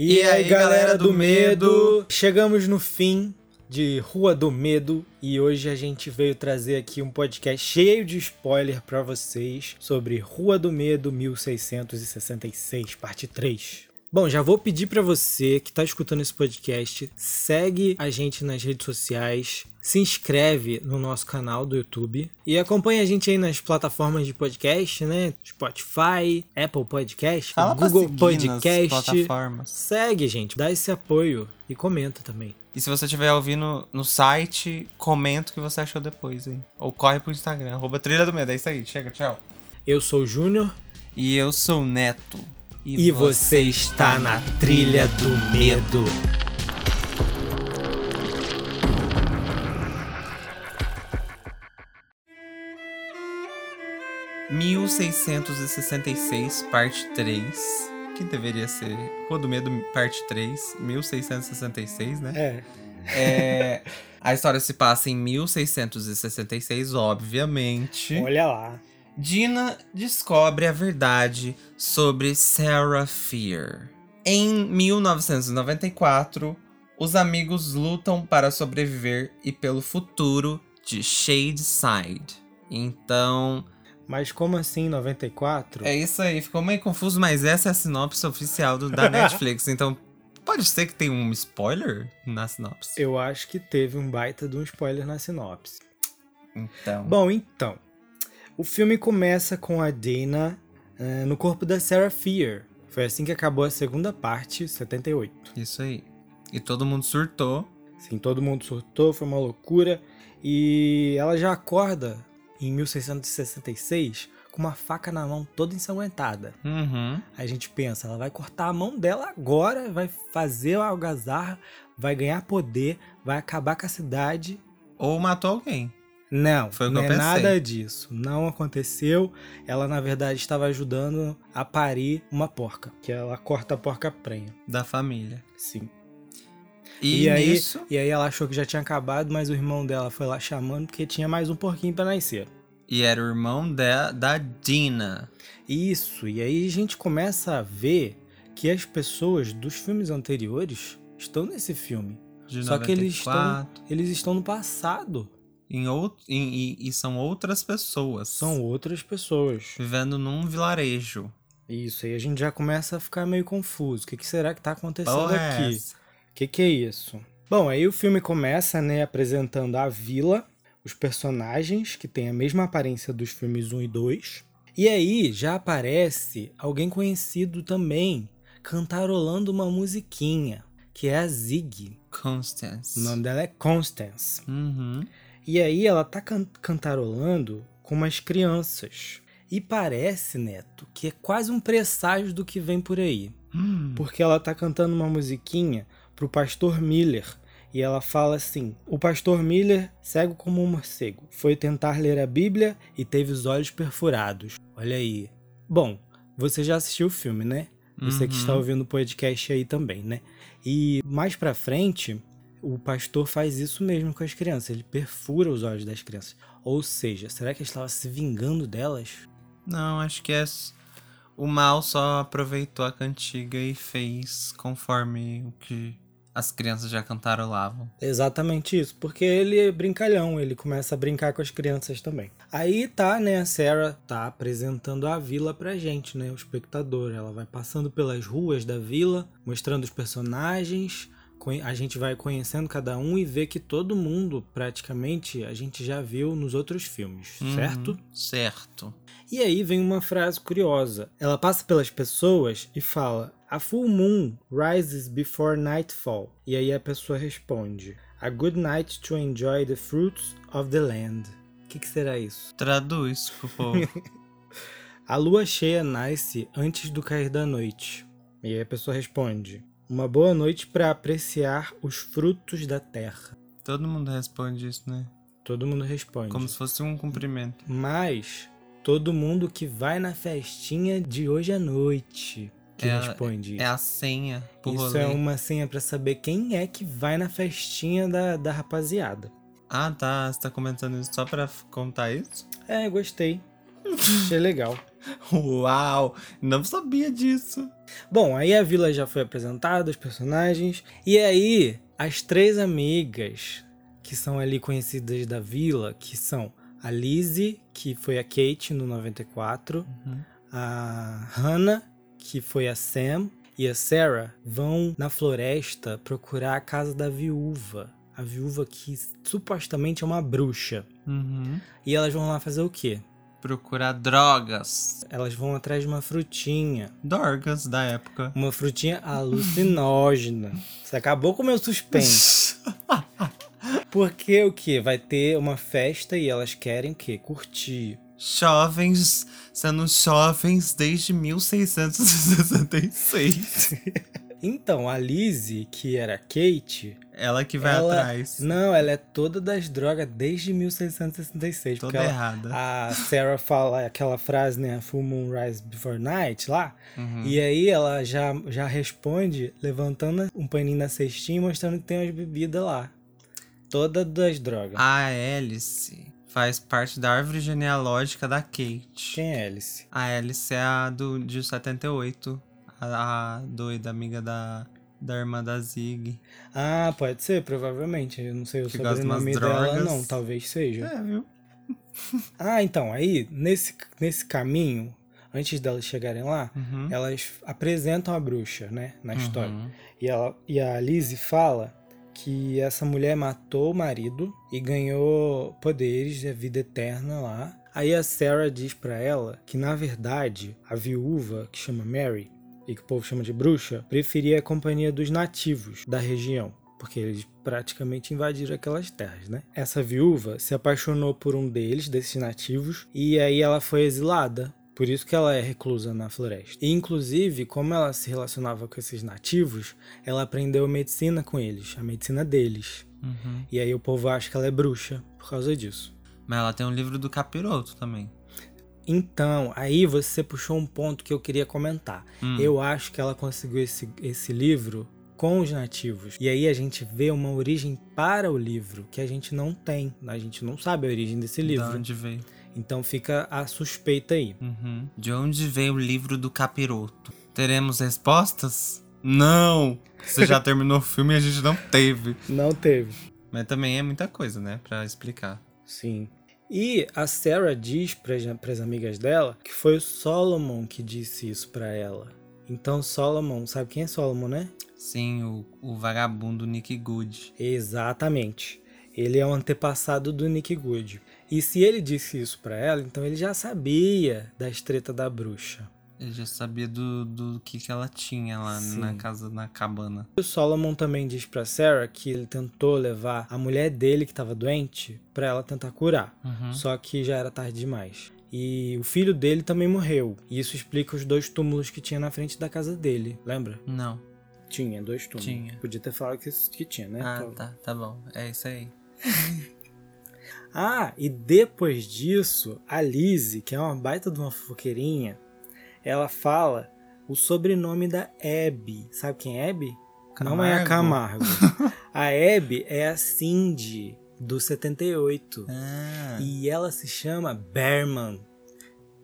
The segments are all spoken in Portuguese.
E, aí, galera do medo? Chegamos no fim de Rua do Medo e hoje a gente veio trazer aqui um podcast cheio de spoiler para vocês sobre Rua do Medo 1666, parte 3. Bom, já vou pedir para você que está escutando esse podcast, segue a gente nas redes sociais, se inscreve no nosso canal do YouTube e acompanha a gente aí nas plataformas de podcast, né? Spotify, Apple Podcast, Fala Google Podcast. plataformas. Segue, gente, dá esse apoio e comenta também. E se você estiver ouvindo no site, comenta o que você achou depois, hein? Ou corre pro Instagram, arroba Trilha do Medo. É isso aí, chega, tchau. Eu sou o Júnior E eu sou o Neto. E você está na trilha do medo. Mil 1666, parte 3. Que deveria ser Rua do Medo, parte 3. 1666, né? É, É, a história se passa em 1666, obviamente. olha lá. Dina descobre a verdade sobre Sarah Fear. Em 1994, os amigos lutam para sobreviver e pelo futuro de Shadeside. Então, Mas como assim 94? é isso aí. Ficou meio confuso, mas essa é a sinopse oficial do- da Netflix. Então, pode ser que tenha um spoiler na sinopse. Eu acho que teve um baita de um spoiler na sinopse. Então, Bom, então. O filme começa com a Dana eh, no corpo da Sarah Fear. Foi assim que acabou a segunda parte, 78. isso aí. E todo mundo surtou. Sim, todo mundo surtou, foi uma loucura. E ela já acorda em 1666 com uma faca na mão toda ensanguentada. Uhum. A gente pensa, ela vai cortar a mão dela agora, vai fazer a algazarra, vai ganhar poder, vai acabar com a cidade. Ou matou alguém. Não, Foi não é nada disso. Não aconteceu. Ela, na verdade, estava ajudando a parir uma porca. Que ela corta a porca prenha. Da família. Sim. E, E, aí, nisso, e aí ela achou que já tinha acabado, mas o irmão dela foi lá chamando porque tinha mais um porquinho pra nascer. e era o irmão da, da Dina. Isso, e aí a gente começa a ver que as pessoas dos filmes anteriores estão nesse filme. De Só que eles estão, 94. eles estão no passado. Em out, em- e, e são outras pessoas. São outras pessoas. Vivendo num vilarejo. Isso, aí a gente já começa a ficar meio confuso. O que, que será que tá acontecendo Porra é aqui? O que, que é isso? Bom, aí o filme começa, né, apresentando a vila, os personagens, que têm a mesma aparência dos filmes 1 e 2. E aí já aparece alguém conhecido também, cantarolando uma musiquinha, que é a Zig. Constance. O nome dela é Constance. Uhum. E aí ela tá can- cantarolando com umas crianças. E parece, Neto, que é quase um presságio do que vem por aí. Hum. Porque ela tá cantando uma musiquinha pro pastor Miller. E ela fala assim: O pastor Miller, cego como um morcego, foi tentar ler a Bíblia e teve os olhos perfurados. Olha aí. Bom, você já assistiu o filme, né? Você que Uhum. está ouvindo o podcast aí também, né? E mais pra frente, o pastor faz isso mesmo com as crianças. Ele perfura os olhos das crianças. Ou seja, será que ele estava se vingando delas? Não, acho que é. O mal só aproveitou a cantiga e fez conforme o que as crianças já cantarolavam. Exatamente isso, porque ele é brincalhão, ele começa a brincar com as crianças também. Aí tá, né, a Sarah tá apresentando a vila pra gente, né, o espectador. Ela vai passando pelas ruas da vila, mostrando os personagens, a gente vai conhecendo cada um e vê que todo mundo, praticamente, a gente já viu nos outros filmes, certo? Uhum. Certo. E aí vem uma frase curiosa. Ela passa pelas pessoas e fala: A full moon rises before nightfall. E aí a pessoa responde: A good night to enjoy the fruits of the land. O que, que será isso? Traduz pro povo. A lua cheia nasce antes do cair da noite. E aí a pessoa responde: Uma boa noite para apreciar os frutos da terra. Todo mundo responde isso, né? Todo mundo responde. Como se fosse um cumprimento. Mas todo mundo que vai na festinha de hoje à noite que É responde É a senha pro Isso rolê. é uma senha pra saber quem é que vai na festinha da, da rapaziada. Ah, tá. Você tá comentando isso só pra contar isso? É, gostei. Achei legal. Uau! Não sabia disso. Bom, aí a vila já foi apresentada, os personagens. E aí, as três amigas que são ali conhecidas da vila, que são a Lizzie, que foi a Kate no 94, Uhum. a Hannah, que foi a Sam, e a Sarah vão na floresta procurar a casa da viúva. A viúva que supostamente é uma bruxa. Uhum. E elas vão lá fazer o quê? Procurar drogas. Elas vão atrás de uma frutinha. Dorgas da época. Uma frutinha alucinógena. Você acabou com o meu suspense. Porque o que? Vai ter uma festa e elas querem o quê? Curtir. Jovens sendo jovens desde 1666. Então, a Lizzie, que era Kate, Ela que vai ela... atrás. Não, ela é toda das drogas desde 1666. Toda porque ela- errada. A Sarah fala aquela frase, né? Full moon rise before night lá. Uhum. E aí ela já, já responde levantando um paninho na cestinha e mostrando que tem umas bebidas lá. Toda das drogas. A Alice faz parte da árvore genealógica da Kate. Quem é Alice? A Alice é a do, de 78. A, a doida amiga da, da irmã da Zig. Ah, pode ser, provavelmente. Eu não sei o Que sobrenome dela, não. Talvez seja. É, viu? Ah, então, aí, nesse, nesse caminho, antes delas chegarem lá, Uhum. elas apresentam a bruxa, né? Na história. Uhum. E, ela, e a Lizzie fala que essa mulher matou o marido e ganhou poderes de vida eterna lá. Aí a Sarah diz pra ela que, na verdade, a viúva, que chama Mary, e que o povo chama de bruxa, preferia a companhia dos nativos da região. Porque eles praticamente invadiram aquelas terras, né? Essa viúva se apaixonou por um deles, desses nativos, e aí ela foi exilada. Por isso que ela é reclusa na floresta. E, inclusive, como ela se relacionava com esses nativos, ela aprendeu medicina com eles, a medicina deles. Uhum. E aí o povo acha que ela é bruxa por causa disso. Mas ela tem um livro do capiroto também. Então, aí você puxou um ponto que eu queria comentar. Hum. Eu acho que ela conseguiu esse, esse livro com os nativos. E aí a gente vê uma origem para o livro que a gente não tem. A gente não sabe a origem desse De livro. onde veio? Então fica a suspeita aí. Uhum. De onde veio o livro do capiroto? Teremos respostas? Não! Você já terminou o filme e a gente não teve. Não teve. Mas também é muita coisa, né? Pra explicar. Sim. E a Sarah diz para as amigas dela que foi o Solomon que disse isso para ela. Então Solomon, sabe quem é Solomon, né? Sim, o, o vagabundo Nick Good. Exatamente. Ele é o antepassado do Nick Good. E se ele disse isso para ela, então ele já sabia da treta da bruxa. Ele já sabia do, do que, que ela tinha lá Sim. na casa, na cabana. O Solomon também diz para Sarah que ele tentou levar a mulher dele que estava doente para ela tentar curar. Uhum. Só que já era tarde demais. E o filho dele também morreu. E isso explica os dois túmulos que tinha na frente da casa dele. Lembra? Não. Tinha, dois túmulos. Tinha. Podia ter falado que, que tinha, né? Ah, Então- tá, tá bom. É isso aí. Ah, e depois disso, a Lizzie, que é uma baita de uma fofoqueirinha, ela fala o sobrenome da Abby. Sabe quem é Abby? Não é a Camargo. a Abby é a Cindy, do 78. Ah, E ela se chama Berman.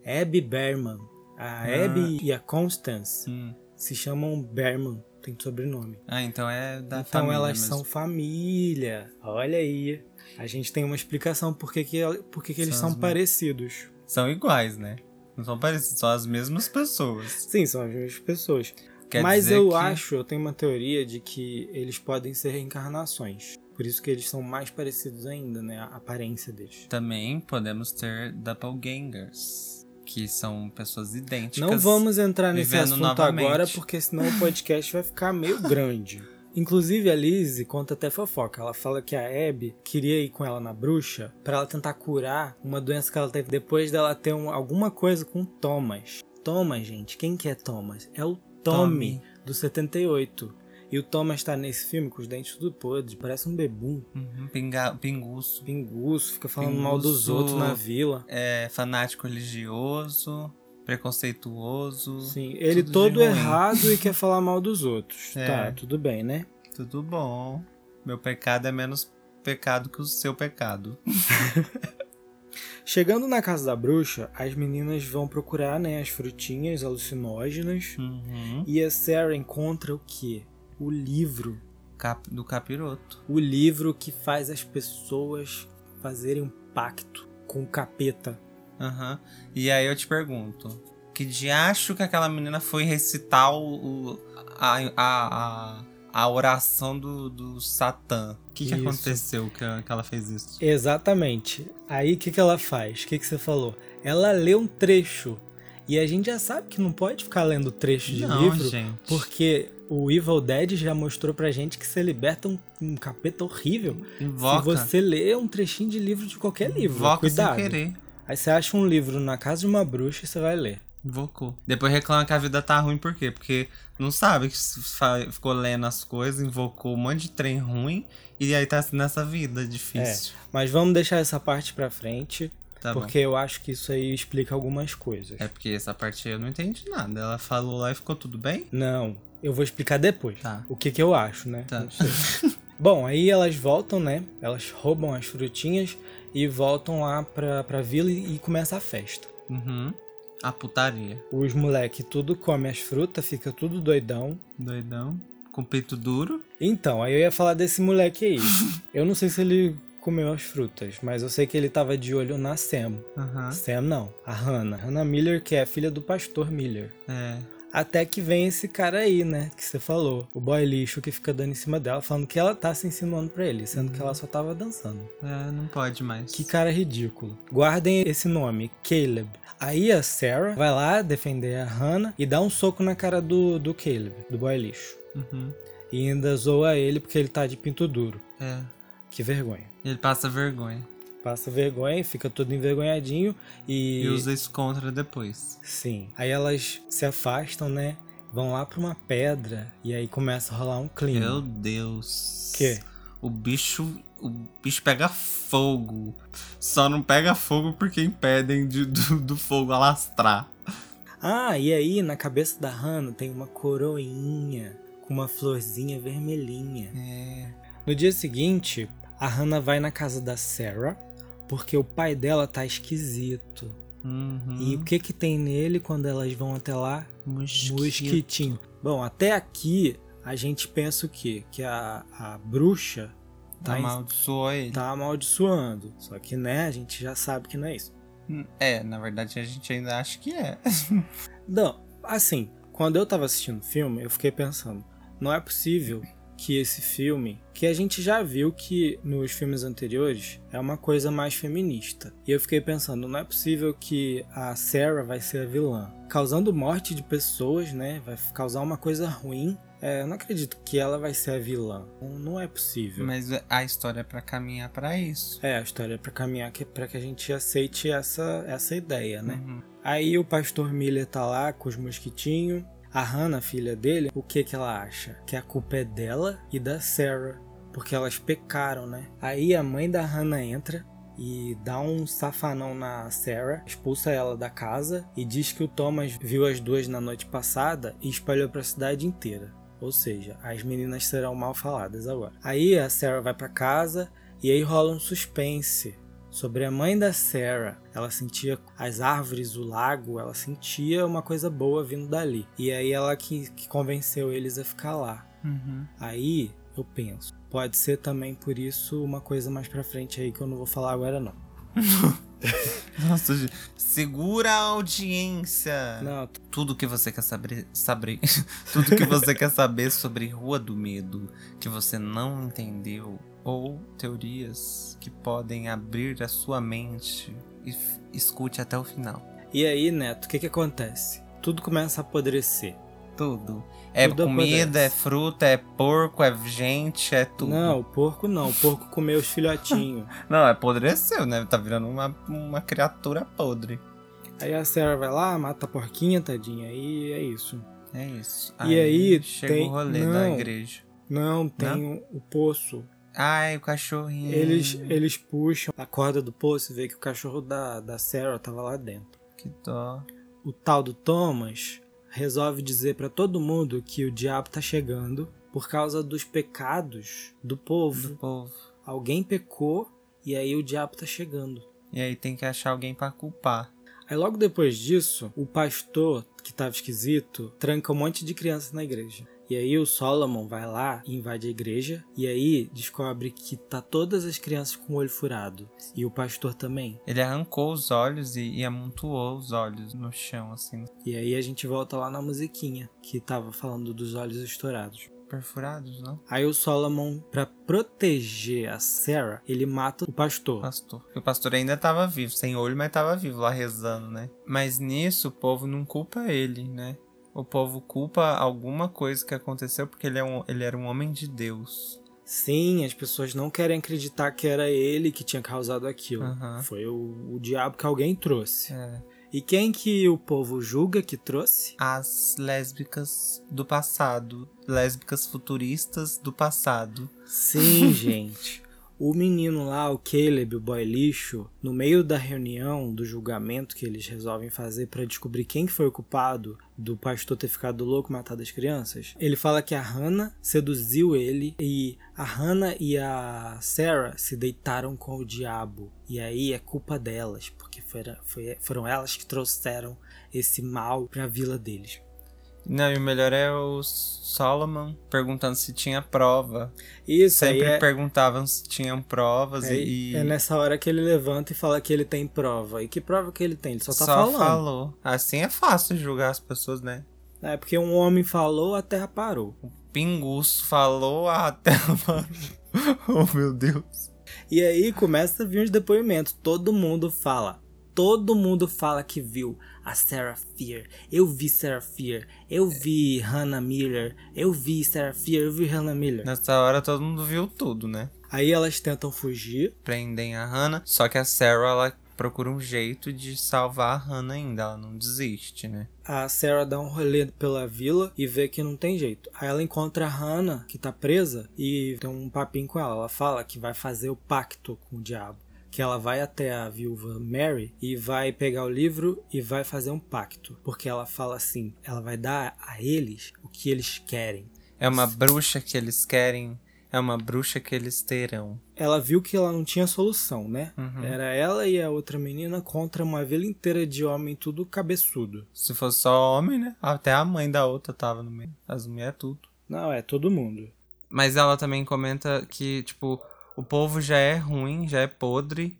Abby Berman. A Ah. Abby e a Constance hum. se chamam Berman, tem sobrenome. ah, então é da então família elas mesmo. são família. Olha aí. A gente tem uma explicação por que, que, por que, que eles São são parecidos. São iguais, né? Não são parecidos, são as mesmas pessoas. Sim, são as mesmas pessoas. Quer Mas eu que- acho, eu tenho uma teoria de que eles podem ser reencarnações. Por isso que eles são mais parecidos ainda, né? A aparência deles. Também podemos ter doppelgangers, que são pessoas idênticas. Não vamos entrar nesse assunto novamente. agora, porque senão o podcast vai ficar meio grande. Inclusive, a Lizzie conta até fofoca. Ela fala que a Abby queria ir com ela na bruxa pra ela tentar curar uma doença que ela teve depois dela ter um- alguma coisa com Thomas. Thomas, gente, quem que é Thomas? É o Tommy, Tommy. do 78. E o Thomas tá nesse filme com os dentes tudo podres, parece um bebum. Uhum, pinga, pinguço. Pinguço, fica falando mal dos Pinguço. outros na vila. É fanático religioso, preconceituoso. Sim, ele todo errado e quer falar mal dos outros. É. Tá, tudo bem, né? Tudo bom. Meu pecado é menos pecado que o seu pecado. Chegando na casa da bruxa, as meninas vão procurar, né, as frutinhas alucinógenas. Uhum. E a Sarah encontra o quê? O livro. Cap- do capiroto. O livro que faz as pessoas fazerem um pacto com o capeta. Aham. E aí eu te pergunto: que diacho que aquela menina foi recitar o, a, a, a, a oração do, do Satã? O que, que aconteceu que, que ela fez isso? Exatamente. Aí o que, que ela faz? O que, que você falou? Ela lê um trecho. E a gente já sabe que não pode ficar lendo trecho de Não, livro, gente. porque o Evil Dead já mostrou pra gente que você liberta um, um capeta horrível. Invoca. Se você lê um trechinho de livro de qualquer livro, Invoca cuidado. sem querer. Aí você acha um livro na casa de uma bruxa e você vai ler. Invocou. Depois reclama que a vida tá ruim, por quê? Porque não sabe que ficou lendo as coisas, invocou um monte de trem ruim e aí tá nessa vida difícil. Mas vamos deixar essa parte pra frente, Tá porque eu acho que isso aí explica algumas coisas. bom. É porque essa parte aí eu não entendi nada. Ela falou lá e ficou tudo bem? Não, eu vou explicar depois. Tá. O que que eu acho, né? Tá. Bom, aí elas voltam, né? Elas roubam as frutinhas e voltam lá pra, pra vila e, e começa a festa. Uhum. A putaria. Os moleque tudo come as frutas, fica tudo doidão. Doidão. Com peito duro. Então, aí eu ia falar desse moleque aí. eu não sei se ele comeu as frutas, mas eu sei que ele tava de olho na Sam. Aham. Sam não, a Hannah. Hannah Miller, que é a filha do pastor Miller. É. Até que vem esse cara aí, né? Que você falou. O boy lixo que fica dando em cima dela, falando que ela tá se insinuando pra ele, sendo que ela só tava dançando. É, não pode mais. Que cara ridículo. Guardem esse nome, Caleb. Aí a Sarah vai lá defender a Hannah e dá um soco na cara do, do Caleb, do boy lixo. Uhum. E ainda zoa ele porque ele tá de pinto duro. É. Que vergonha. Ele passa vergonha. Passa vergonha, fica todo envergonhadinho e. E usa isso contra depois. Sim. Aí elas se afastam, né? Vão lá pra uma pedra e aí começa a rolar um clima. Meu Deus. Quê? O bicho. O bicho pega fogo. Só não pega fogo porque impedem de- do, do fogo alastrar. Ah, e aí na cabeça da Hannah tem uma coroinha com uma florzinha vermelhinha. É. No dia seguinte, a Hannah vai na casa da Sarah porque o pai dela tá esquisito. Uhum. E o que que tem nele quando elas vão até lá? Mosquito. Mosquitinho. Bom, até aqui a gente pensa o quê? Que a, a bruxa tá, em- Amaldiçoou ele. tá amaldiçoando. Só que, né, a gente já sabe que não é isso. É, na verdade a gente ainda acha que é. Não, assim, quando eu tava assistindo o filme, eu fiquei pensando, não é possível que esse filme, que a gente já viu que nos filmes anteriores é uma coisa mais feminista. E eu fiquei pensando, não é possível que a Sarah vai ser a vilã, causando morte de pessoas, né? Vai causar uma coisa ruim. É, eu não acredito que ela vai ser a vilã. Não, é possível. Mas a história é pra caminhar pra isso. É, a história é pra caminhar que para que a gente aceite essa essa ideia, né? Uhum. Aí o pastor Miller tá lá com os mosquitinhos. A Hannah, filha dele, o que que ela acha? Que a culpa é dela e da Sarah, porque elas pecaram, né? Aí a mãe da Hannah entra e dá um safanão na Sarah, expulsa ela da casa e diz que o Thomas viu as duas na noite passada e espalhou pra cidade inteira. Ou seja, as meninas serão mal faladas agora. Aí a Sarah vai pra casa e aí rola um suspense sobre a mãe da Sarah. Ela sentia as árvores, o lago, ela sentia uma coisa boa vindo dali. E aí ela que, que convenceu eles a ficar lá. Uhum. Aí eu penso, pode ser também por isso uma coisa mais pra frente aí que eu não vou falar agora não. Nossa, segura a audiência. Não, Tudo que você quer saber, saber tudo que você quer saber sobre Rua do Medo que você não entendeu ou teorias que podem abrir a sua mente e escute até o final. E aí, Neto, o que que acontece? Tudo começa a apodrecer. Tudo. É Tudo comida, é apodrece. fruta, é porco, é gente, é tudo. Não, o porco não. O porco comeu os filhotinhos. Não, apodreceu, né? Tá virando uma, uma criatura podre. aí a Sarah vai lá, mata a porquinha, tadinha, e é isso. É isso. E aí chega tem- o rolê da não. igreja. Não, tem o- o poço. Ai, o cachorrinho. Eles, eles puxam a corda do poço e vê que o cachorro da, da Sarah tava lá dentro. Que dó. O tal do Thomas resolve dizer pra todo mundo que o diabo tá chegando por causa dos pecados do Do povo. povo. Alguém pecou e aí o diabo tá chegando. E aí tem que achar alguém para culpar. Aí logo depois disso, o pastor, que tava esquisito, tranca um monte de crianças na igreja. E aí o Solomon vai lá e invade a igreja e aí descobre que tá todas as crianças com o olho furado e o pastor também. Ele arrancou os olhos e, e amontoou os olhos no chão, assim. E aí a gente volta lá na musiquinha que tava falando dos olhos estourados. Perfurados, não? Aí o Solomon, pra proteger a Sarah, ele mata o pastor. Pastor. O pastor ainda tava vivo, sem olho, mas tava vivo lá rezando, né? Mas nisso o povo não culpa ele, né? O povo culpa alguma coisa que aconteceu porque ele, é um, ele era um homem de Deus. Sim, as pessoas não querem acreditar que era ele que tinha causado aquilo. Aham. Foi o, o diabo que alguém trouxe. É. E quem que o povo julga que trouxe? As lésbicas do passado. Lésbicas futuristas do passado. Sim, gente. O menino lá, o Caleb, o boy lixo, no meio da reunião, do julgamento que eles resolvem fazer pra descobrir quem que foi o culpado do pastor ter ficado louco e matado as crianças, ele fala que a Hannah seduziu ele e a Hannah e a Sarah se deitaram com o diabo. E aí é culpa delas, porque fora- foi- foram elas que trouxeram esse mal pra vila deles. Não, e o melhor é o Solomon perguntando se tinha prova. Isso Sempre é, perguntavam se tinham provas é, e. é nessa hora que ele levanta e fala que ele tem prova. E que prova que ele tem? Ele só tá só falando. falou. Assim é fácil julgar as pessoas, né? É porque um homem falou, a terra parou. Pinguço falou até. oh meu Deus. E aí começa a vir os depoimentos. Todo mundo fala. Todo mundo fala que viu a Sarah Fear. Eu vi Sarah Fear. Eu vi Hannah Miller. Eu vi Sarah Fear. Eu vi Hannah Miller. Nessa hora todo mundo viu tudo, né? Aí elas tentam fugir. Prendem a Hannah. Só que a Sarah, ela procura um jeito de salvar a Hannah ainda. Ela não desiste, né? A Sarah dá um rolê pela vila e vê que não tem jeito. Aí ela encontra a Hannah, que tá presa, e tem um papinho com ela. Ela fala que vai fazer o pacto com o diabo. Que ela vai até a viúva Mary e vai pegar o livro e vai fazer um pacto. Porque ela fala assim: ela vai dar a eles o que eles querem. É uma bruxa que eles querem. É uma bruxa que eles terão. Ela viu que ela não tinha solução, né? Uhum. Era ela e a outra menina contra uma vila inteira de homem, tudo cabeçudo. Se fosse só homem, né? Até a mãe da outra tava no meio. As mulheres tudo. Não, é todo mundo. Mas ela também comenta que, tipo, o povo já é ruim, já é podre,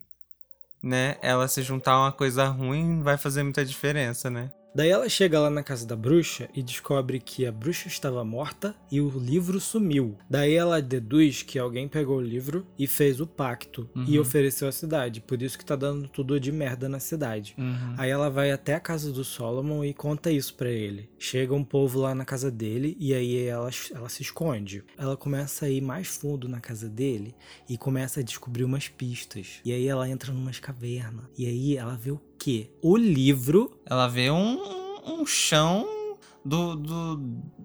né? Ela se juntar a uma coisa ruim vai fazer muita diferença, né? Daí ela chega lá na casa da bruxa e descobre que a bruxa estava morta e o livro sumiu. Daí ela deduz que alguém pegou o livro e fez o pacto e Uhum. ofereceu à cidade. Por isso que tá dando tudo de merda na cidade. Uhum. Aí ela vai até a casa do Solomon e conta isso pra ele. Chega um povo lá na casa dele e aí ela, ela se esconde. Ela começa a ir mais fundo na casa dele e começa a descobrir umas pistas. E aí ela entra numas cavernas. E aí ela vê o quê? O livro Ela vê um, um chão do, do,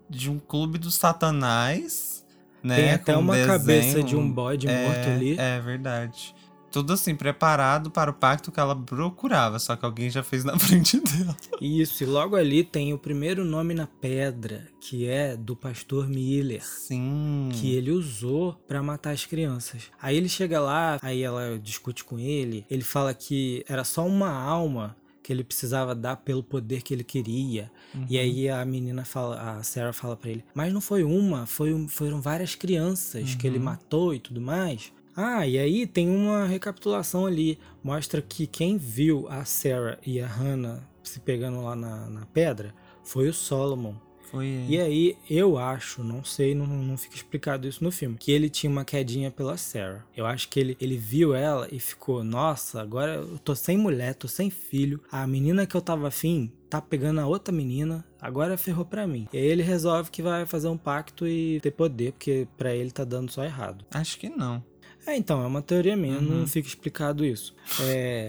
de um clube dos satanás, né? Tem até com uma desenho. cabeça de um bode é, morto ali. É verdade. Tudo assim, preparado para o pacto que ela procurava, só que alguém já fez na frente dela. Isso, e logo ali tem o primeiro nome na pedra, que é do pastor Miller. Sim. Que ele usou pra matar as crianças. Aí ele chega lá, aí ela discute com ele. Ele fala que era só uma alma que ele precisava dar pelo poder que ele queria. E aí a menina fala, a Sarah fala pra ele: Mas não foi uma, foi, foram várias crianças que ele matou e tudo mais. Ah, e aí tem uma recapitulação ali. Mostra que quem viu a Sarah e a Hannah se pegando lá na, na pedra foi o Solomon. Foi ele. E aí, eu acho, não sei, não, não fica explicado isso no filme, que ele tinha uma quedinha pela Sarah. Eu acho que ele, ele viu ela e ficou, nossa, agora eu tô sem mulher, tô sem filho. A menina que eu tava afim tá pegando a outra menina, agora ferrou pra mim. E aí ele resolve que vai fazer um pacto e ter poder, porque pra ele tá dando só errado. Acho que não. É, então, é uma teoria minha, Uhum. não fica explicado isso. É,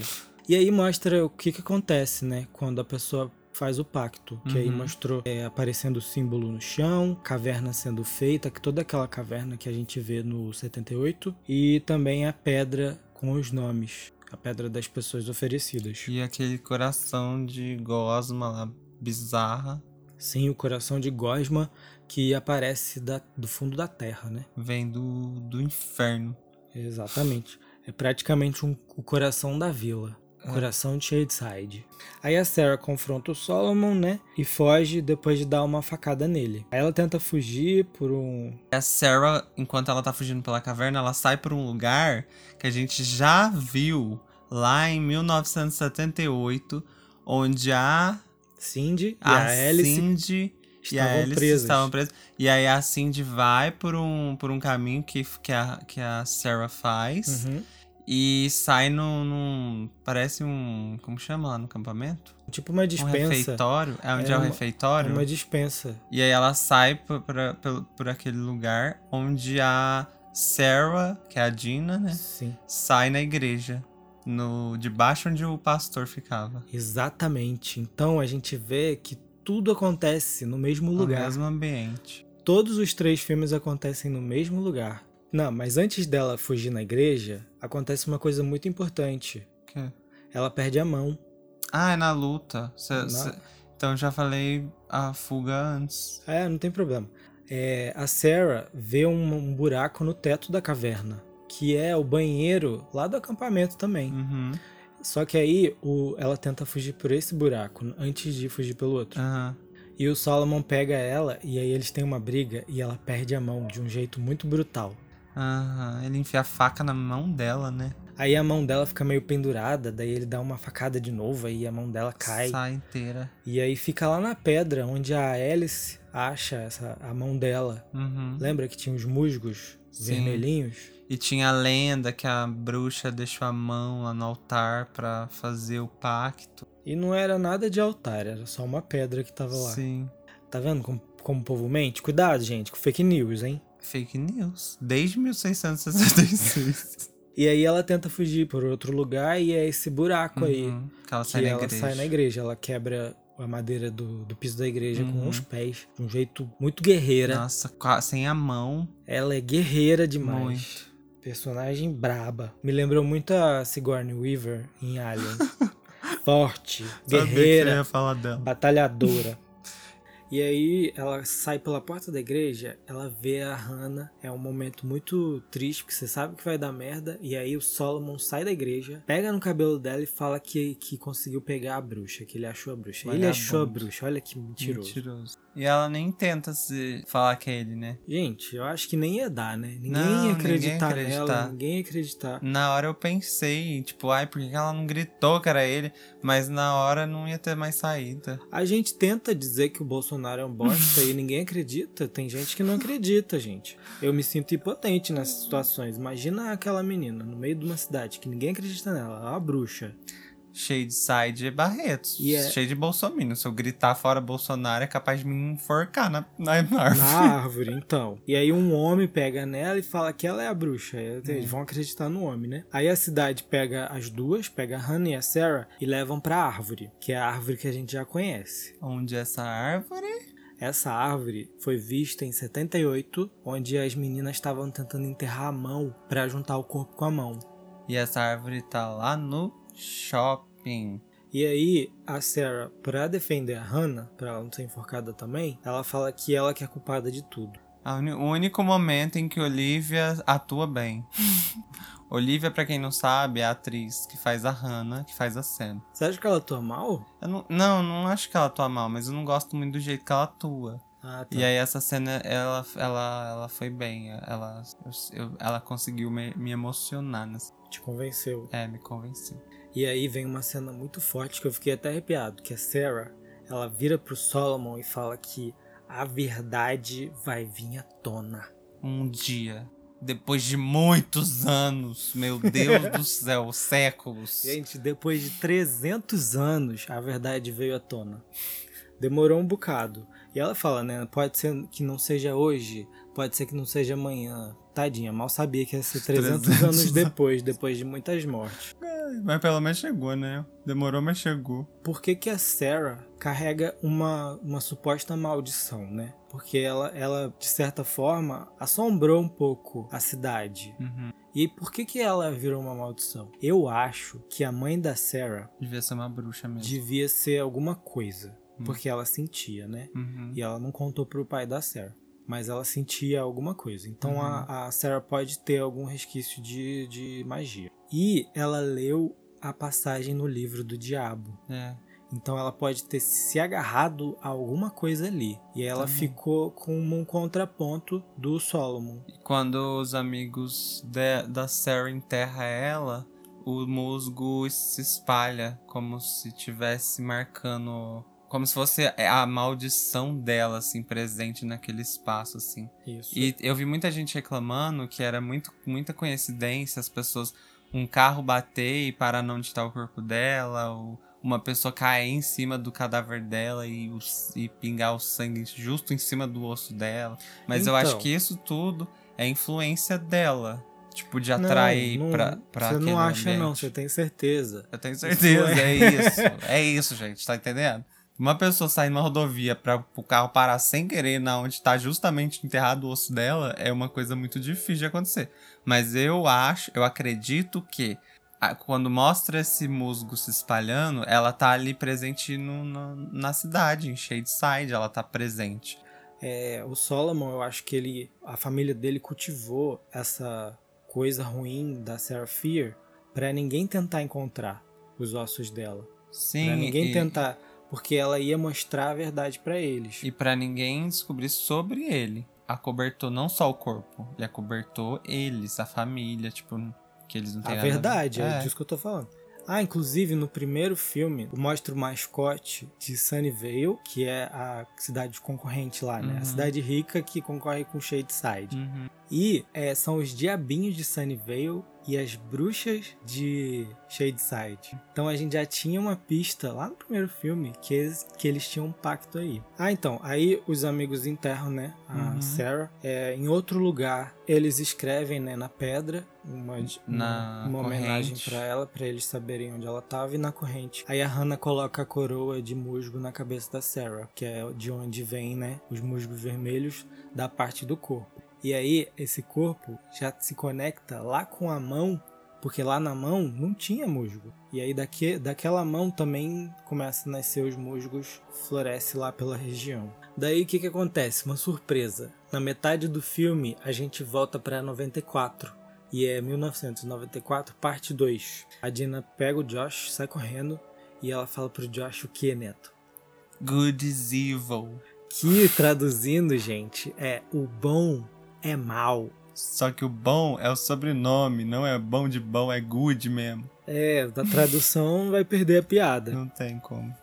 E aí mostra o que, que acontece, né? Quando a pessoa faz o pacto. Que aí Uhum. mostrou é, aparecendo o símbolo no chão, caverna sendo feita, que toda aquela caverna que a gente vê no 78. E também a pedra com os nomes. A pedra das pessoas oferecidas. E aquele coração de gosma lá, bizarra, Sim, o coração de Gosma que aparece da- do fundo da terra, né? vem do, do inferno. Exatamente. É praticamente um, o coração da vila. O coração de Shadeside. Aí a Sarah confronta o Solomon, né? E foge depois de dar uma facada nele. Aí ela tenta fugir por um. A Sarah, enquanto ela tá fugindo pela caverna, ela sai por um lugar que a gente já viu lá em 1978, onde a Cindy e a, a, Alice Cindy e a estavam Alice presas. estavam presas. E aí a Cindy vai por um, por um caminho que, que, a, que a Sarah faz Uhum. e sai num, num- Parece um. Como chama lá no acampamento? Tipo uma Um dispensa. refeitório. É onde é, É o refeitório. É uma dispensa. E aí ela sai por, por, por, por aquele lugar onde a Sarah, que é a Dina, né? Sim. Sai na igreja. No, debaixo onde o pastor ficava. Exatamente. Então a gente vê que tudo acontece no mesmo No lugar. mesmo ambiente. Todos os três filmes acontecem no mesmo lugar. Não, mas antes dela fugir na igreja, acontece uma coisa muito importante. Que? Ela perde a mão. Ah, é na luta. Cê- Na- cê- então já falei a fuga antes. É, não tem problema. É, a Sarah vê um, um buraco no teto da caverna, que é o banheiro lá do acampamento também. Uhum. Só que aí o, ela tenta fugir por esse buraco antes de fugir pelo outro. Aham. E o Solomon pega ela e aí eles têm uma briga e ela perde a mão de um jeito muito brutal. Aham. Ele enfia a faca na mão dela, né? Aí a mão dela fica meio pendurada, daí ele dá uma facada de novo, aí a mão dela cai. Sai inteira. E aí fica lá na pedra, onde a Alice acha essa, a mão dela. Uhum. Lembra que tinha os musgos Sim. vermelhinhos? E tinha a lenda que a bruxa deixou a mão lá no altar pra fazer o pacto. E não era nada de altar, era só uma pedra que tava lá. Sim. Tá vendo como, como o povo mente? Cuidado, gente, com fake news, hein? Fake news. Desde 1666. E aí ela tenta fugir por outro lugar e é esse buraco aí. Uhum. Que ela Que sai na ela igreja. sai na igreja, ela quebra a madeira do, do piso da igreja com Uhum. os pés, de um jeito muito guerreira. Nossa, sem a mão. Ela é guerreira demais. Muito. Personagem braba. Me lembrou muito a Sigourney Weaver em Alien. Forte, guerreira, batalhadora. E aí ela sai pela porta da igreja, ela vê a Hannah. É um momento muito triste, porque você sabe que vai dar merda. E aí o Solomon sai da igreja, pega no cabelo dela e fala que, que conseguiu pegar a bruxa, que ele achou a bruxa. Ele achou a bruxa, olha que mentiroso. Mentiroso. E ela nem tenta se falar que é ele, né? Gente, eu acho que nem ia dar, né? Ninguém Não, ia ninguém acreditar, acreditar. nela, ninguém ia acreditar. Na hora eu pensei, tipo, ai, por que ela não gritou que era ele? Mas na hora não ia ter mais saída. A gente tenta dizer que o Bolsonaro é um bosta e ninguém acredita. Tem gente que não acredita, gente. Eu me sinto impotente nessas situações. Imagina aquela menina no meio de uma cidade que ninguém acredita nela, ela é uma bruxa. Cheio de side e Barretos. É- Cheio de Bolsonaro. Se eu gritar fora Bolsonaro, é capaz de me enforcar na, na, na árvore. Na árvore, então. E aí um homem pega nela e fala que ela é a bruxa. Aí Eles vão acreditar no homem, né? Aí a cidade pega as duas, pega a Hannah e a Sarah e levam pra árvore, que é a árvore que a gente já conhece. Onde essa árvore? Essa árvore foi vista em 78, onde as meninas estavam tentando enterrar a mão pra juntar o corpo com a mão. E essa árvore tá lá no shopping. E aí, a Sarah, pra defender a Hannah, pra ela não ser enforcada também, ela fala que ela que é culpada de tudo. O único momento em que Olivia atua bem. Olivia, pra quem não sabe, é a atriz que faz a Hannah, que faz a Sam. Você acha que ela atua mal? Eu não, não, não acho que ela atua mal, mas eu não gosto muito do jeito que ela atua. Ah, tá. E aí essa cena, ela, ela, ela foi bem. Ela, eu- ela conseguiu me, me emocionar. Nessa, Te convenceu. é, me convenceu. E aí vem uma cena muito forte que eu fiquei até arrepiado, que a Sarah, ela vira pro Solomon e fala que a verdade vai vir à tona. Um dia, depois de muitos anos, meu Deus do céu, séculos. Gente, depois de 300 anos, a verdade veio à tona. Demorou um bocado. E ela fala, né? Pode ser que não seja hoje, pode ser que não seja amanhã. Tadinha, mal sabia que ia ser 300, 300 anos depois, depois de muitas mortes. Mas pelo menos chegou, né? Demorou, mas chegou. Por que, que a Sarah carrega uma, uma suposta maldição, né? Porque ela, ela, de certa forma, assombrou um pouco a cidade. Uhum. E por que, que ela virou uma maldição? Eu acho que a mãe da Sarah Devia ser uma bruxa mesmo. devia ser alguma coisa. Porque ela sentia, né? Uhum. E ela não contou pro pai da Sarah. Mas ela sentia alguma coisa. Então Uhum. a, a Sarah pode ter algum resquício de, de magia. E ela leu a passagem no livro do diabo. É. Então ela pode ter se agarrado a alguma coisa ali. E ela Também. ficou como um contraponto do Solomon. E quando os amigos de- da Sarah enterra ela, o musgo se espalha como se tivesse marcando. Como se fosse a maldição dela, assim, presente naquele espaço, assim. Isso. E eu vi muita gente reclamando que era muito, muita coincidência as pessoas. Um carro bater e parar não onde está o corpo dela, ou uma pessoa cair em cima do cadáver dela e, e pingar o sangue justo em cima do osso dela. Mas eu acho Então. que isso tudo é influência dela. Tipo, de Não, atrair não, pra, pra Você não acha, não, ambiente. você tem certeza. Eu tenho certeza, é é- isso. É isso, gente, tá entendendo? Uma pessoa sair numa rodovia para o carro parar sem querer na onde tá justamente enterrado o osso dela é uma coisa muito difícil de acontecer. Mas eu acho, eu acredito que a- quando mostra esse musgo se espalhando, ela tá ali presente no- na, na cidade, em Shadeside, ela tá presente. É, o Solomon, eu acho que ele, a família dele cultivou essa coisa ruim da Sarah Fear pra ninguém tentar encontrar os ossos dela. Sim, Pra ninguém e, tentar, porque ela ia mostrar a verdade pra eles. e para ninguém descobrir sobre ele. Acobertou não só o corpo, ele acobertou eles, a família, tipo, que eles não têm A nada ver. verdade, é. É. disso que eu tô falando. Ah, inclusive no primeiro filme mostra o mascote de Sunnyvale, que é a cidade concorrente lá, né? Uhum. A cidade rica que concorre com Shadeside. Uhum. E é, são os diabinhos de Sunnyvale e as bruxas de Shadeside. Então a gente já tinha uma pista lá no primeiro filme que eles, que eles tinham um pacto aí. Ah, então, aí os amigos enterram, né, a Uhum. Sarah. É, em outro lugar, eles escrevem, né, na pedra, uma, uma homenagem pra ela, pra eles saberem onde ela tava, e na corrente. Aí a Hannah coloca a coroa de musgo na cabeça da Sarah, que é de onde vem, né, os musgos vermelhos da parte do corpo. E aí esse corpo já se conecta lá com a mão, porque lá na mão não tinha musgo. E aí daqui, daquela mão também começa a nascer os musgos, floresce lá pela região. Daí o que que acontece? Uma surpresa. Na metade do filme a gente volta pra 94. E é 1994, parte 2. A Dina pega o Josh, sai correndo e ela fala pro Josh o que, Neto? Good is evil. Que traduzindo, gente, é o bom é mal. Só que o bom é o sobrenome, não é bom de bom, é good mesmo. É, da tradução vai perder a piada. Não tem como.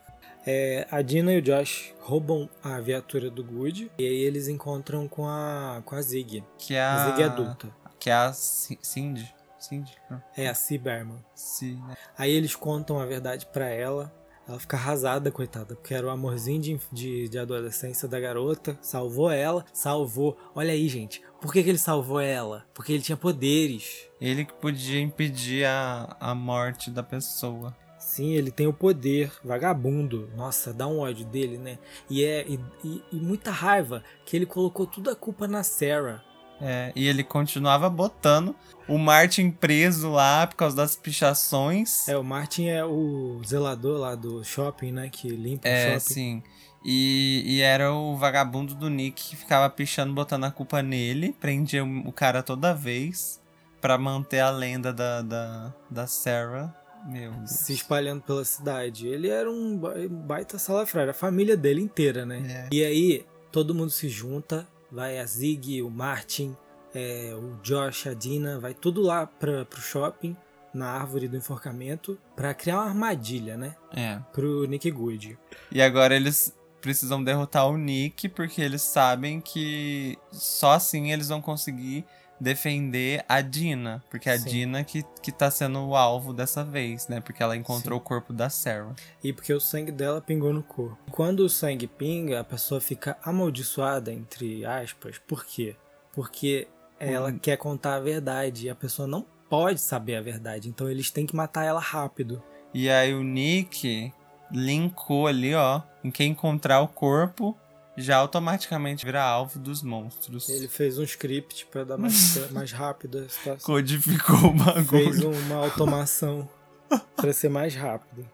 É, a Dina e o Josh roubam a viatura do Good e aí eles encontram com a, com a Zig. Que é A a. Zig adulta. Que é a Ci- Cindy. Cindy? Não. É a C. Berman. Ci- né? Aí eles contam a verdade pra ela. Ela fica arrasada, coitada, porque era o amorzinho de, de, de adolescência da garota. Salvou ela, salvou. Olha aí, gente. Por que, que ele salvou ela? Porque ele tinha poderes. Ele que podia impedir a, a morte da pessoa. Sim, ele tem o poder, vagabundo. Nossa, dá um ódio dele, né? E é e, e- e muita raiva que ele colocou toda a culpa na Sarah. É, e ele continuava botando o Martin preso lá por causa das pichações. É, o Martin é o zelador lá do shopping, né? Que limpa o É, shopping. sim. E, e era o vagabundo do Nick que ficava pichando, botando a culpa nele, prendia o o cara toda vez pra manter a lenda da, da, da Sarah. Meu Deus. Se espalhando pela cidade. Ele era um ba- baita salafrário, a família dele inteira, né? É. E aí, todo mundo se junta, vai a Zig, o Martin, é, o Josh, a Dina, vai tudo lá pra, pro shopping, na árvore do enforcamento, pra criar uma armadilha, né? É. Pro Nick Good. E agora eles precisam derrotar o Nick porque eles sabem que só assim eles vão conseguir defender a Dina. Porque é a Sim. Dina que, que tá sendo o alvo dessa vez, né? Porque ela encontrou Sim. o corpo da Sarah. E porque o sangue dela pingou no corpo. Quando o sangue pinga, a pessoa fica amaldiçoada, entre aspas. Por quê? Porque ela Hum. quer contar a verdade e a pessoa não pode saber a verdade. Então eles têm que matar ela rápido. E aí o Nick linkou ali, ó. Em quem encontrar o corpo, já automaticamente vira alvo dos monstros. Ele fez um script pra dar mais, mais rápido a situação. codificou o Fez bagulho. uma automação pra ser mais rápido.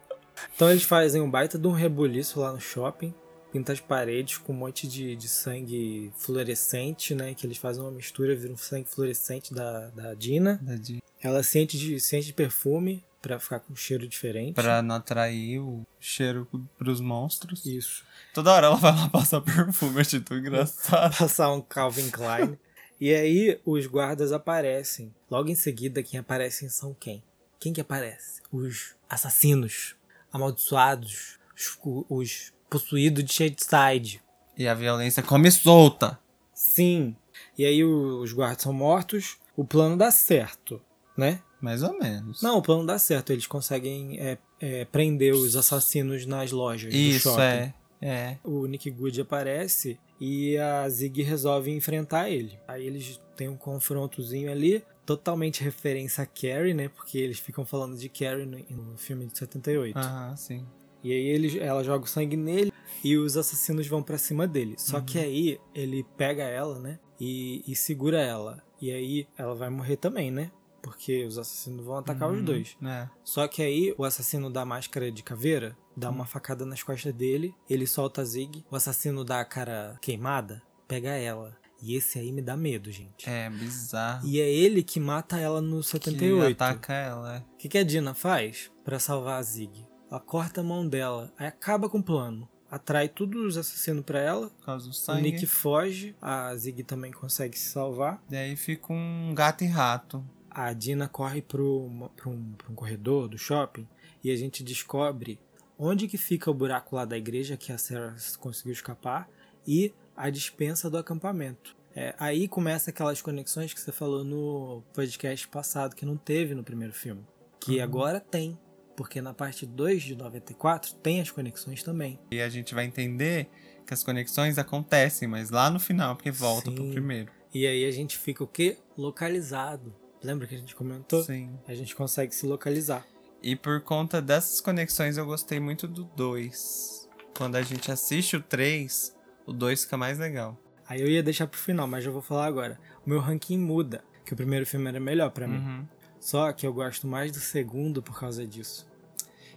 Então eles fazem um baita de um rebuliço lá no shopping pinta as paredes com um monte de, de sangue fluorescente, né? Que eles fazem uma mistura, vira um sangue fluorescente da, da Dina. Da Di- Ela sente de, sente de perfume pra ficar com um cheiro diferente. Pra não atrair o cheiro pros monstros. Isso. Toda hora ela vai lá passar perfume, achei tão engraçado. Passar um Calvin Klein. e aí os guardas aparecem. Logo em seguida, quem aparecem são quem? Quem que aparece? Os assassinos, amaldiçoados, os, os possuídos de Shadeside. E a violência come solta. Sim. E aí os guardas são mortos, o plano dá certo, né? Mais ou menos. Não, o plano dá certo, eles conseguem é, é, prender os assassinos nas lojas do Isso, shopping. é. É. O Nick Good aparece e a Zig resolve enfrentar ele. Aí eles têm um confrontozinho ali, totalmente referência a Carrie, né? Porque eles ficam falando de Carrie no, no filme de 78. Aham, sim. E aí ele, ela joga o sangue nele e os assassinos vão pra cima dele. Só que aí ele pega ela, né? E, e segura ela. E aí ela vai morrer também, né? Porque os assassinos vão atacar os Uhum, dois. É. Só que aí o assassino da máscara de caveira dá uma facada nas costas dele, ele solta a Zig. O assassino da cara queimada pega ela. E esse aí me dá medo, gente. É bizarro. E é ele que mata ela no Que 78. ataca ela, é. O que, que a Dina faz pra salvar a Zig? Ela corta a mão dela, aí acaba com o plano. Atrai todos os assassinos pra ela. Por causa do O sangue. Nick foge, a Zig também consegue se salvar. Daí fica um gato e rato. A Dina corre pro, pra, um, um corredor do shopping e a gente descobre onde que fica o buraco lá da igreja que a Sarah conseguiu escapar e a dispensa do acampamento. É, aí começa aquelas conexões que você falou no podcast passado que não teve no primeiro filme. Que Uhum. agora tem. Porque na parte 2 de 94 tem as conexões também. E a gente vai entender que as conexões acontecem, mas lá no final, porque volta Sim. pro primeiro. E aí a gente fica o quê? Localizado. Lembra que a gente comentou? Sim. A gente consegue se localizar. E por conta dessas conexões eu gostei muito do 2. Quando a gente assiste o 3, o 2 fica mais legal. Aí eu ia deixar pro final, mas já vou falar agora. O meu ranking muda, que o primeiro filme era melhor pra mim. Uhum. Só que eu gosto mais do segundo por causa disso.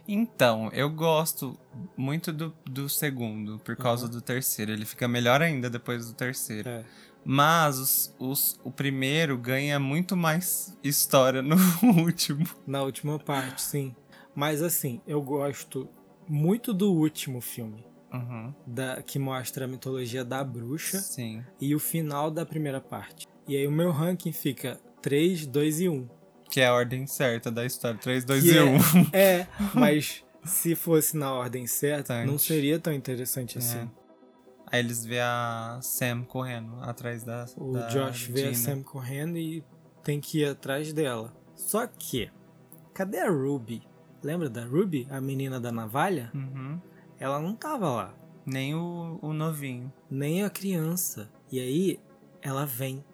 Então, eu gosto muito do, do segundo, por causa Uhum. do terceiro. Ele fica melhor ainda depois do terceiro. É. Mas os, os- o primeiro ganha muito mais história no último. Na última parte, sim. Mas assim, eu gosto muito do último filme. Uhum. Da, que mostra a mitologia da bruxa Sim. e o final da primeira parte. E aí o meu ranking fica 3, 2 e 1. Que é a ordem certa da história. 3, 2 Que e é- 1. É, mas se fosse na ordem certa, não Interessante. seria tão interessante assim. Aí eles vê a Sam correndo atrás da. O da Josh vê a. Sam correndo e tem que ir atrás dela. Só que, cadê a Ruby? Lembra da Ruby, a menina da navalha? Uhum. Ela não tava lá, Nem o, o novinho. nem a criança. E aí, ela vem.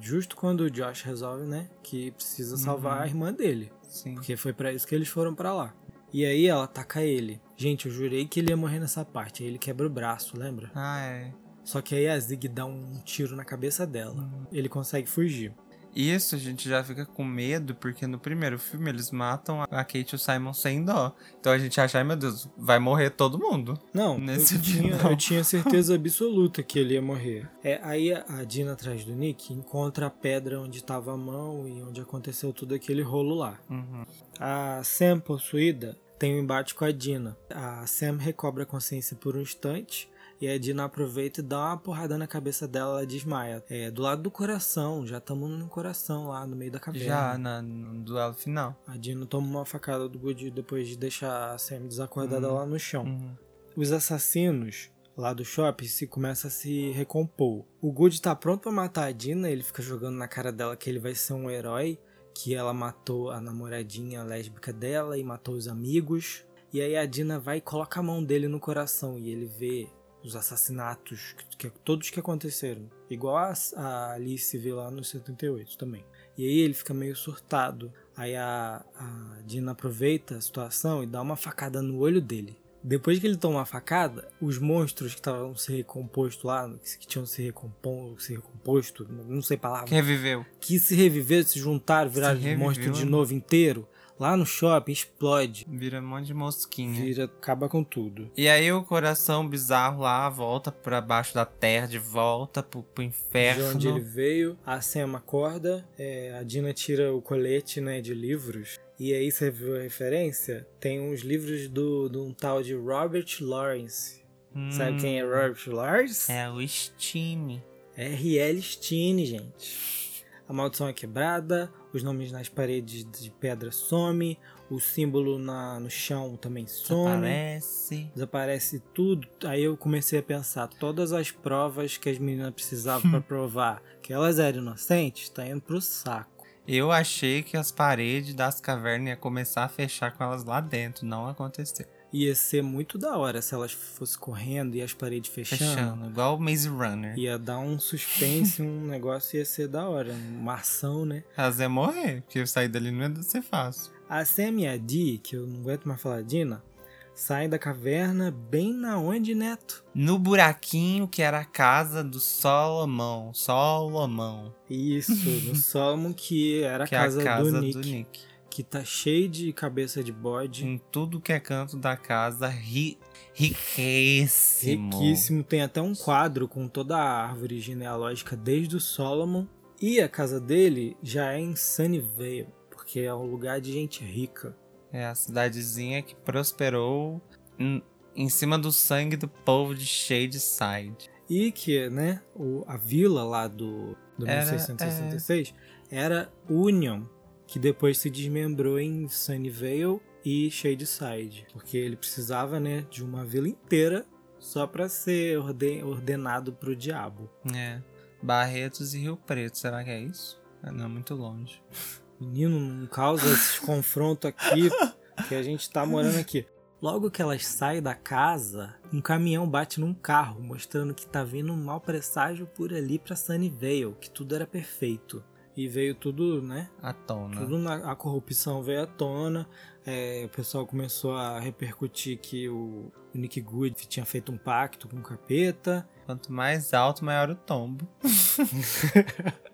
Justo quando o Josh resolve, né, que precisa salvar Uhum. a irmã dele. Sim. Porque foi pra isso que eles foram pra lá. E aí ela ataca ele. Gente, eu jurei que ele ia morrer nessa parte. Aí ele quebra o braço, lembra? Ah, é. Só que aí a Zig dá um tiro na cabeça dela. Uhum. Ele consegue fugir. Isso a gente já fica com medo, porque no primeiro filme eles matam a Kate e o Simon sem dó. Então a gente acha, ai meu Deus, vai morrer todo mundo. Não, Nesse eu, tinha, eu tinha certeza absoluta que ele ia morrer. É, aí a Dina atrás do Nick encontra a pedra onde estava a mão e onde aconteceu tudo aquele rolo lá. Uhum. A Sam possuída tem um embate com a Dina. A Sam recobra a consciência por um instante e a Dina aproveita e dá uma porrada na cabeça dela, ela desmaia. É, do lado do coração, já estamos no coração lá no meio da caverna. Já na, no duelo final. A Dina toma uma facada do Good depois de deixar a Sam desacordada Uhum. lá no chão. Uhum. Os assassinos lá do shopping se começam a se recompor. O Good tá pronto pra matar a Dina, ele fica jogando na cara dela que ele vai ser um herói, que ela matou a namoradinha lésbica dela e matou os amigos. E aí a Dina vai e coloca a mão dele no coração e ele vê os assassinatos, que, todos que aconteceram. Igual a, a Alice vê lá no 78 também. E aí ele fica meio surtado. Aí a, a Dina aproveita a situação e dá uma facada no olho dele. Depois que ele toma a facada, os monstros que estavam se recomposto lá, que, tinham se, recompon, se recomposto, não sei palavra, Que reviveu. que se reviveram, se juntaram, viraram reviveu, monstro de né? novo inteiro, lá no shopping, explode. Vira um monte de mosquinha. Vira, acaba com tudo. E aí o coração bizarro lá volta pra baixo da terra, de volta pro, pro De inferno. onde ele veio, a Sam acorda, é, a Dina tira o colete né, de livros. E aí você viu a referência? Tem uns livros do, de um tal de Robert Lawrence. Sabe quem é Robert Lawrence? É o Steam. R.L. Stein, gente. A maldição é quebrada, os nomes nas paredes de pedra some, o símbolo na, no chão também some. Aparece. Desaparece tudo. Aí eu comecei a pensar, todas as provas que as meninas precisavam pra provar que elas eram inocentes, tá indo pro saco. Eu achei que as paredes das cavernas iam começar a fechar com elas lá dentro. Não aconteceu. Ia ser muito da hora se elas fossem correndo e as paredes fechando. Fechando. Igual o Maze Runner. Ia dar um suspense, um negócio ia ser da hora. Uma ação, né? Elas iam morrer, porque sair dali não ia ser fácil. A Sam e a Dee, que eu não aguento mais falar Dina, saem da caverna bem na onde, Neto? No buraquinho que era a casa do Solomão. Solomão. Isso, no Solomon, que era a Que é casa, a casa do, do Nick, Nick. Que tá cheio de cabeça de bode. Em tudo que é canto da casa, ri... riquíssimo. Riquíssimo. Tem até um quadro com toda a árvore genealógica desde o Solomon. E a casa dele já é em Sunnyvale, porque é um lugar de gente rica. É a cidadezinha que prosperou em, em cima do sangue do povo de Shadeside. E que, né, o, a vila lá do, do Era- 1666 era Union, que depois se desmembrou em Sunnyvale e Shadeside. Porque ele precisava, né, de uma vila inteira só para ser orde- ordenado pro diabo. É. Barretos e Rio Preto, será que é isso? É, Não, muito longe. Menino, não causa esse confronto aqui, que a gente tá morando aqui. Logo que elas saem da casa, um caminhão bate num carro, mostrando que tá vindo um mau presságio por ali pra Sunnyvale, que tudo era perfeito. E veio tudo, né? À tona. Tudo na, a corrupção veio à tona. é, o pessoal começou a repercutir que o, o Nick Good tinha feito um pacto com o capeta. Quanto mais alto, maior o tombo.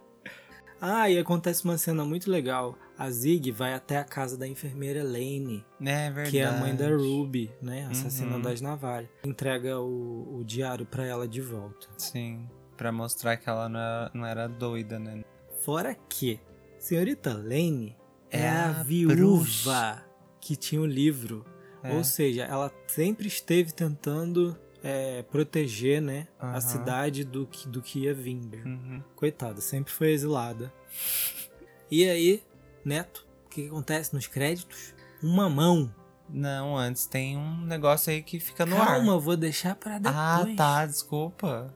Ah, e acontece uma cena muito legal. A Zig vai até a casa da enfermeira Lane, É verdade. que é a mãe da Ruby, né? Assassina Uhum. das navalhas. Entrega o, o diário pra ela de volta. Sim. Pra mostrar que ela não era, não era doida, né? Fora que senhorita Lane é, É a, a viúva bruxa. que tinha o livro. É. Ou seja, ela sempre esteve tentando é, proteger, né, a Aham. cidade do que, do que ia vir. Uhum. Coitada, sempre foi exilada. E aí, Neto, o que, que acontece nos créditos? Uma mão. Não, antes tem um negócio aí que fica no Calma, ar. eu vou deixar pra depois. Ah, tá, desculpa.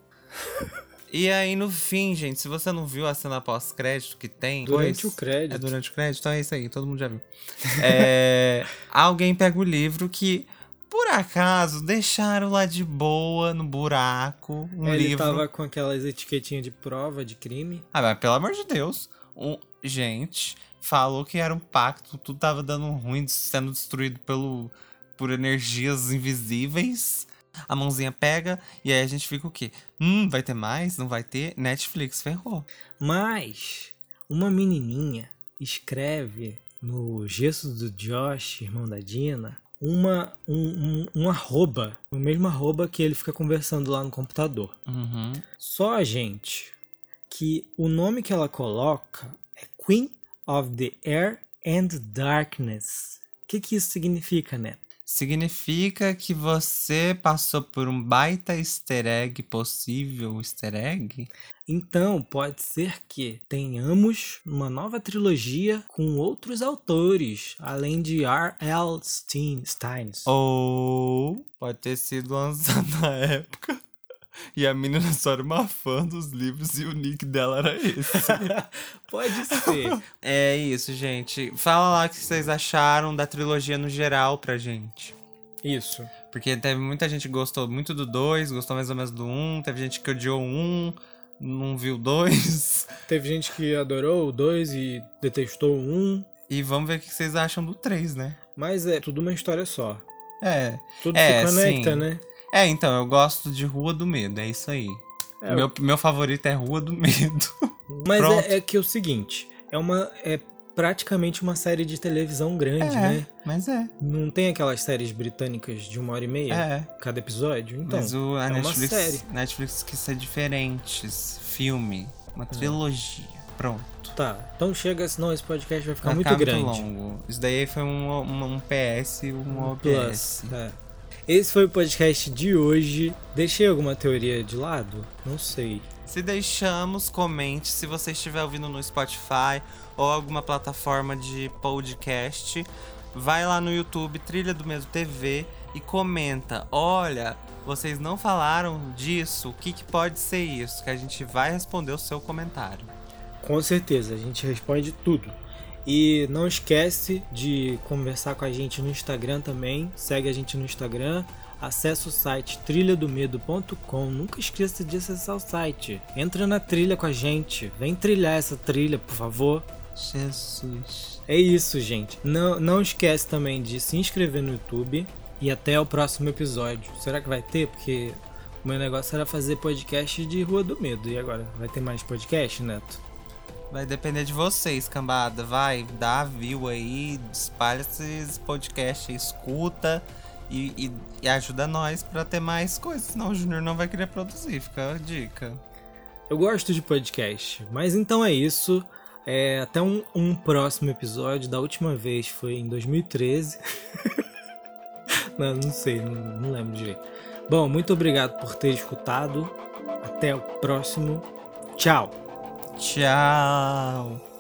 e aí, no fim, gente, se você não viu a cena pós-crédito que tem. Durante pois- o crédito. É durante o crédito, então é isso aí, todo mundo já viu. É, alguém pega o livro que, por acaso, deixaram lá de boa, no buraco, um Ele livro. tava com aquelas etiquetinhas de prova de crime. Ah, mas pelo amor de Deus. Um... Gente, falou que era um pacto, tudo tava dando ruim, sendo destruído pelo... por energias invisíveis. A mãozinha pega e aí a gente fica o quê? Hum, vai ter mais? Não vai ter? Netflix ferrou. Mas uma menininha escreve no gesso do Josh, irmão da Dina, uma, um, um, um arroba, o mesmo arroba que ele fica conversando lá no computador. Uhum. Só, gente, que o nome que ela coloca é Queen of the Air and Darkness. O que, que isso significa, né? Significa que você passou por um baita easter egg, possível easter egg? Então, pode ser que tenhamos uma nova trilogia com outros autores, além de R.L. Stein, Steins. Ou pode ter sido lançado na época e a menina só era uma fã dos livros e o nick dela era esse. Pode ser. é isso, gente. Fala lá o que vocês acharam da trilogia no geral pra gente. Isso. Porque teve muita gente que gostou muito do 2, gostou mais ou menos do 1, um, teve gente que odiou o 1, um, não viu o 2. Teve gente que adorou o 2 e detestou o 1, um, E vamos ver o que vocês acham do 3, né? mas é tudo uma história só. É. Tudo É, se conecta, sim. né? É, então, eu gosto de Rua do Medo, é isso aí. É, meu, meu favorito é Rua do Medo. Mas é, é que é o seguinte, é uma é praticamente uma série de televisão grande, é, né? Mas é. Não tem aquelas séries britânicas de uma hora e meia? É. Cada episódio? Então, mas o, a é Netflix, uma série. Netflix quis ser diferentes. Filme. Uma trilogia. Pronto. Tá, então chega, senão esse podcast vai ficar Vai muito ficar grande. longo. Isso daí foi um, um, um PS e um OBS. Plus. É. Esse foi o podcast de hoje. Deixei alguma teoria de lado? Não sei. Se deixamos, comente. Se você estiver ouvindo no Spotify ou alguma plataforma de podcast, vai lá no YouTube, Trilha do Medo TV, e comenta. Olha, vocês não falaram disso, o que, que pode ser isso? Que a gente vai responder o seu comentário. Com certeza, a gente responde tudo. E não esquece de conversar com a gente no Instagram também. Segue a gente no Instagram. Acesse o site trilhadomedo.com. Nunca esqueça de acessar o site. Entra na trilha com a gente. Vem trilhar essa trilha, por favor. Jesus. É isso, gente. Não, não esquece também de se inscrever no YouTube. E até o próximo episódio. Será que vai ter? Porque o meu negócio era fazer podcast de Rua do Medo. E agora? Vai ter mais podcast, Neto? Vai depender de vocês, cambada. Vai, dá view aí, espalha esses podcasts, escuta e, e, e ajuda nós pra ter mais coisas. Senão o Júnior não vai querer produzir, fica a dica. Eu gosto de podcast. Mas então é isso. É, até um, um próximo episódio. Da última vez foi em 2013. não, não sei, não, não lembro direito. Bom, muito obrigado por ter escutado. Até o próximo. Tchau. Tchau.